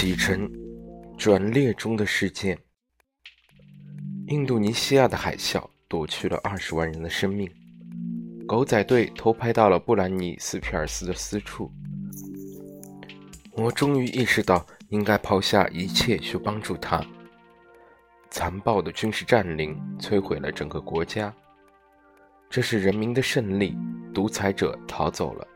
启程，转列中的事件。印度尼西亚的海啸夺去了二十万人的生命。狗仔队偷拍到了布兰尼斯皮尔斯的私处。我终于意识到，应该抛下一切去帮助他。残暴的军事占领摧毁了整个国家。这是人民的胜利，独裁者逃走了。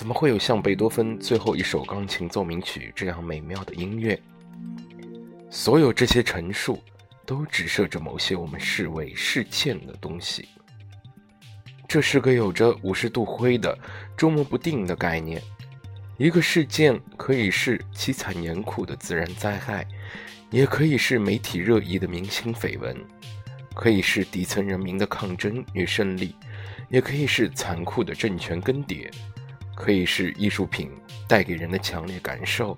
怎么会有像贝多芬最后一首钢琴奏鸣曲这样美妙的音乐？所有这些陈述都指涉着某些我们视为事件的东西。这是个有着五十度灰的、捉摸不定的概念。一个事件可以是凄惨严酷的自然灾害，也可以是媒体热议的明星绯闻，可以是底层人民的抗争与胜利，也可以是残酷的政权更迭。可以是艺术品带给人的强烈感受，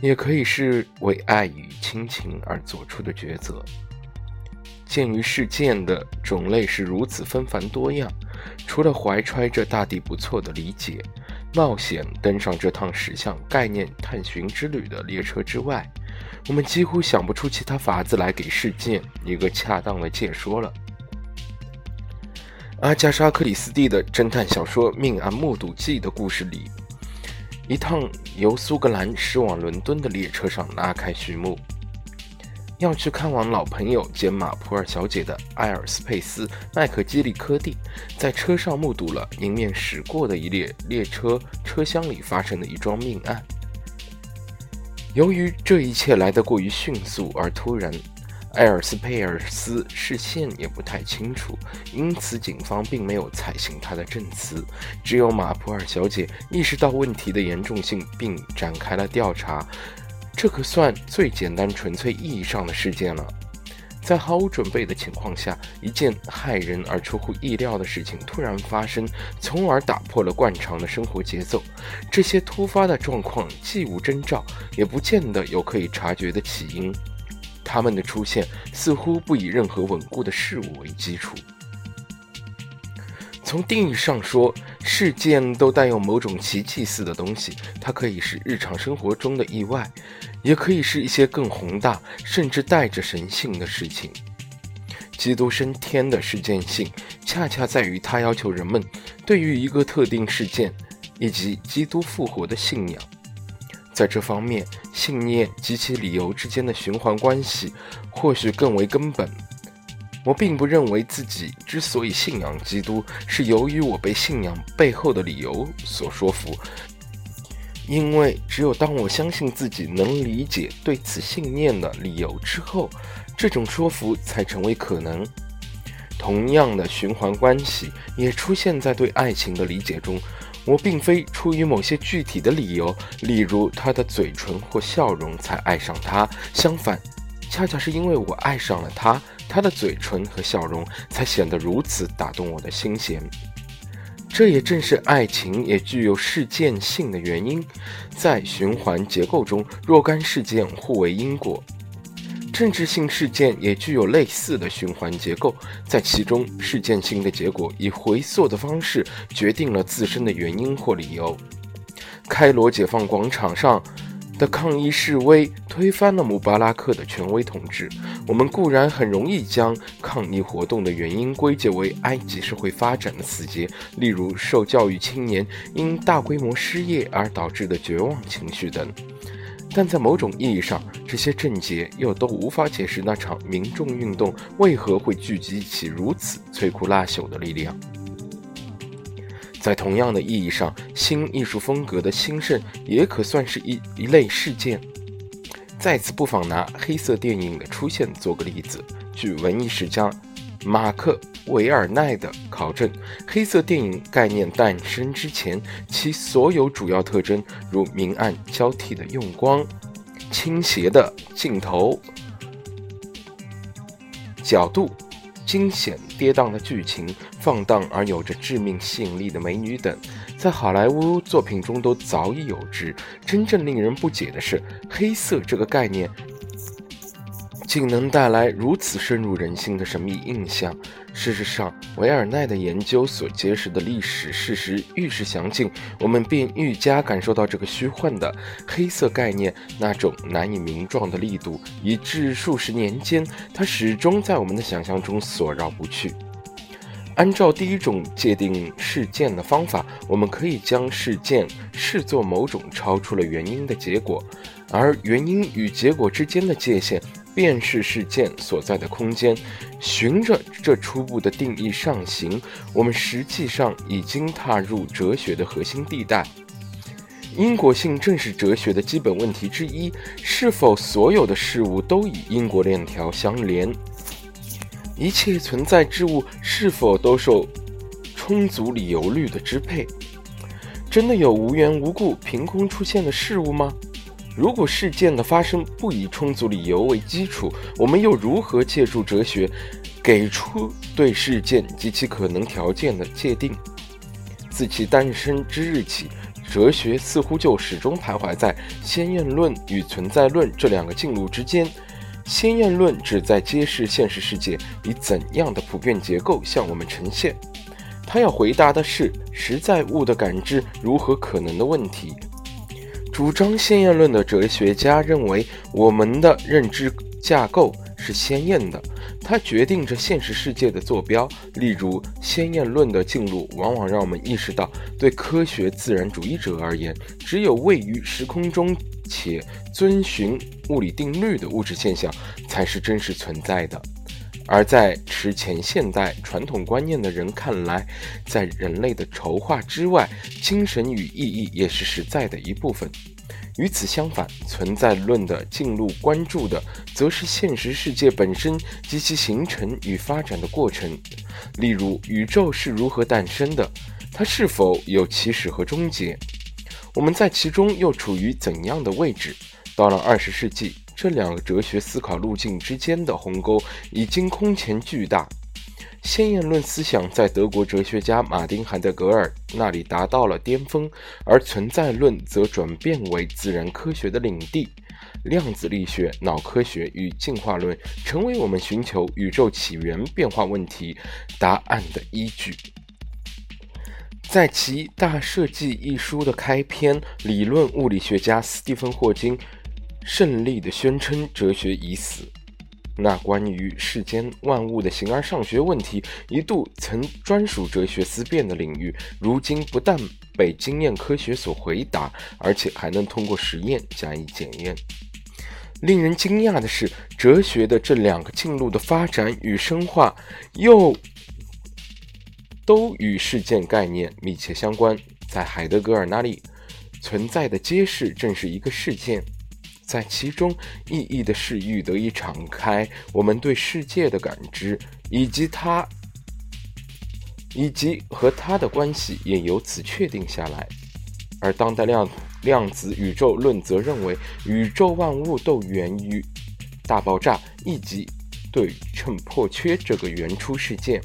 也可以是为爱与亲情而做出的抉择。鉴于事件的种类是如此纷繁多样，除了怀揣着大地不错的理解，冒险登上这趟驶向概念探寻之旅的列车之外，我们几乎想不出其他法子来给事件一个恰当的解说了。阿加莎·克里斯蒂的侦探小说《命案目睹记》的故事里，一趟由苏格兰驶往伦敦的列车上拉开序幕。要去看望老朋友兼马普尔小姐的埃尔斯佩斯·麦克基利科蒂，在车上目睹了迎面驶过的一列列车车厢里发生的一桩命案。由于这一切来得过于迅速而突然。埃尔斯佩尔斯视线也不太清楚，因此警方并没有采信他的证词。只有马普尔小姐意识到问题的严重性，并展开了调查。这可算最简单、纯粹意义上的事件了。在毫无准备的情况下，一件骇人而出乎意料的事情突然发生，从而打破了惯常的生活节奏。这些突发的状况既无征兆，也不见得有可以察觉的起因。他们的出现似乎不以任何稳固的事物为基础。从定义上说，事件都带有某种奇迹似的东西。它可以是日常生活中的意外，也可以是一些更宏大，甚至带着神性的事情。基督升天的事件性，恰恰在于它要求人们对于一个特定事件以及基督复活的信仰。在这方面，信念及其理由之间的循环关系或许更为根本。我并不认为自己之所以信仰基督，是由于我被信仰背后的理由所说服，因为只有当我相信自己能理解对此信念的理由之后，这种说服才成为可能。同样的循环关系也出现在对爱情的理解中。我并非出于某些具体的理由，例如他的嘴唇或笑容才爱上他。相反，恰恰是因为我爱上了他，他的嘴唇和笑容才显得如此打动我的心弦。这也正是爱情也具有事件性的原因。在循环结构中，若干事件互为因果。政治性事件也具有类似的循环结构，在其中，事件性的结果以回溯的方式决定了自身的原因或理由。开罗解放广场上的抗议示威推翻了穆巴拉克的权威统治。我们固然很容易将抗议活动的原因归结为埃及社会发展的死结，例如受教育青年因大规模失业而导致的绝望情绪等。但在某种意义上，这些症结又都无法解释那场民众运动为何会聚集起如此摧枯拉朽的力量。在同样的意义上，新艺术风格的兴盛也可算是一一类事件。在此，不妨拿黑色电影的出现做个例子。据文艺史家。马克·维尔奈的考证：黑色电影概念诞生之前，其所有主要特征，如明暗交替的用光、倾斜的镜头、角度、惊险跌宕的剧情、放荡而有着致命吸引力的美女等，在好莱坞作品中都早已有之。真正令人不解的是，黑色这个概念。竟能带来如此深入人心的神秘印象。事实上，维尔奈的研究所揭示的历史事实愈是详尽，我们便愈加感受到这个虚幻的黑色概念那种难以名状的力度，以致数十年间，它始终在我们的想象中所绕不去。按照第一种界定事件的方法，我们可以将事件视作某种超出了原因的结果，而原因与结果之间的界限。便是事件所在的空间。循着这初步的定义上行，我们实际上已经踏入哲学的核心地带。因果性正是哲学的基本问题之一：是否所有的事物都与因果链条相连？一切存在之物是否都受充足理由律的支配？真的有无缘无故凭空出现的事物吗？如果事件的发生不以充足理由为基础，我们又如何借助哲学给出对事件及其可能条件的界定？自其诞生之日起，哲学似乎就始终徘徊在先验论与存在论这两个进路之间。先验论旨在揭示现实世界以怎样的普遍结构向我们呈现，它要回答的是实在物的感知如何可能的问题。主张先验论的哲学家认为，我们的认知架构是先验的，它决定着现实世界的坐标。例如，先验论的进入往往让我们意识到，对科学自然主义者而言，只有位于时空中且遵循物理定律的物质现象才是真实存在的。而在持前现代传统观念的人看来，在人类的筹划之外，精神与意义也是实在的一部分。与此相反，存在论的进入关注的，则是现实世界本身及其形成与发展的过程。例如，宇宙是如何诞生的？它是否有起始和终结？我们在其中又处于怎样的位置？到了二十世纪。这两个哲学思考路径之间的鸿沟已经空前巨大。先验论思想在德国哲学家马丁·海德格尔那里达到了巅峰，而存在论则转变为自然科学的领地。量子力学、脑科学与进化论成为我们寻求宇宙起源变化问题答案的依据。在其《大设计》一书的开篇，理论物理学家斯蒂芬·霍金。胜利地宣称哲学已死。那关于世间万物的形而上学问题，一度曾专属哲学思辨的领域，如今不但被经验科学所回答，而且还能通过实验加以检验。令人惊讶的是，哲学的这两个进路的发展与深化，又都与事件概念密切相关。在海德格尔那里，存在的揭示正是一个事件。在其中，意义的视域得以敞开，我们对世界的感知，以及它，以及和它的关系也由此确定下来。而当代量量子宇宙论则认为，宇宙万物都源于大爆炸以及对称破缺这个原初事件。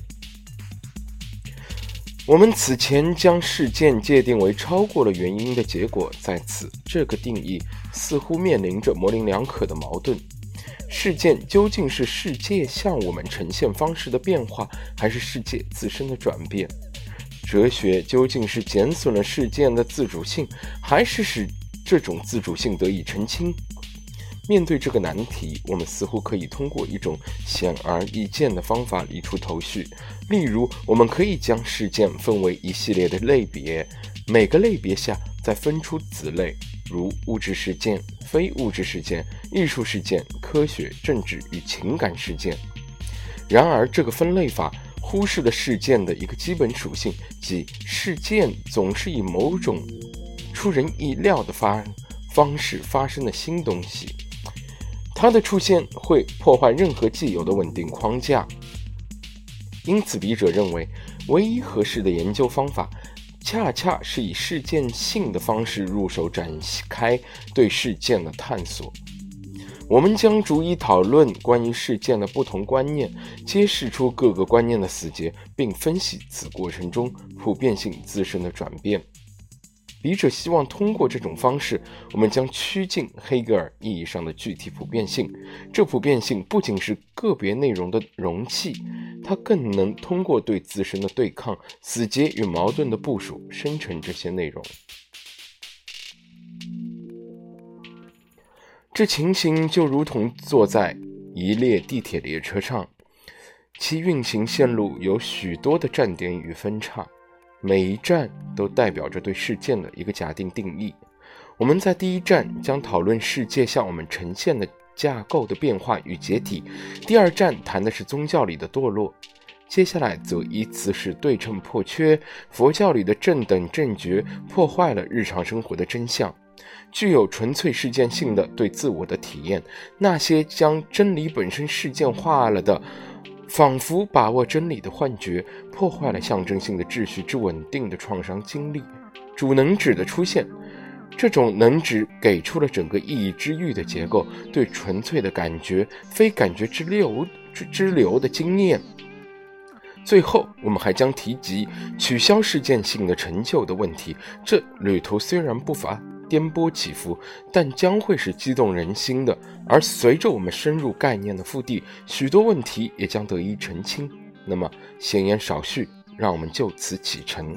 我们此前将事件界定为超过了原因的结果，在此这个定义似乎面临着模棱两可的矛盾。事件究竟是世界向我们呈现方式的变化，还是世界自身的转变？哲学究竟是减损了事件的自主性，还是使这种自主性得以澄清？面对这个难题，我们似乎可以通过一种显而易见的方法理出头绪。例如，我们可以将事件分为一系列的类别，每个类别下再分出子类，如物质事件、非物质事件、艺术事件、科学、政治与情感事件。然而，这个分类法忽视了事件的一个基本属性，即事件总是以某种出人意料的发方式发生的新东西。它的出现会破坏任何既有的稳定框架，因此笔者认为，唯一合适的研究方法，恰恰是以事件性的方式入手展开对事件的探索。我们将逐一讨论关于事件的不同观念，揭示出各个观念的死结，并分析此过程中普遍性自身的转变。笔者希望通过这种方式，我们将趋近黑格尔意义上的具体普遍性。这普遍性不仅是个别内容的容器，它更能通过对自身的对抗、死结与矛盾的部署，生成这些内容。这情形就如同坐在一列地铁列车上，其运行线路有许多的站点与分叉。每一站都代表着对事件的一个假定定义。我们在第一站将讨论世界向我们呈现的架构的变化与解体，第二站谈的是宗教里的堕落，接下来则依次是对称破缺，佛教里的正等正觉破坏了日常生活的真相，具有纯粹事件性的对自我的体验，那些将真理本身事件化了的。仿佛把握真理的幻觉，破坏了象征性的秩序之稳定的创伤经历。主能指的出现，这种能指给出了整个意义之域的结构，对纯粹的感觉、非感觉之流之之流的经验。最后，我们还将提及取消事件性的成就的问题。这旅途虽然不乏。颠簸起伏，但将会是激动人心的。而随着我们深入概念的腹地，许多问题也将得以澄清。那么，闲言少叙，让我们就此启程。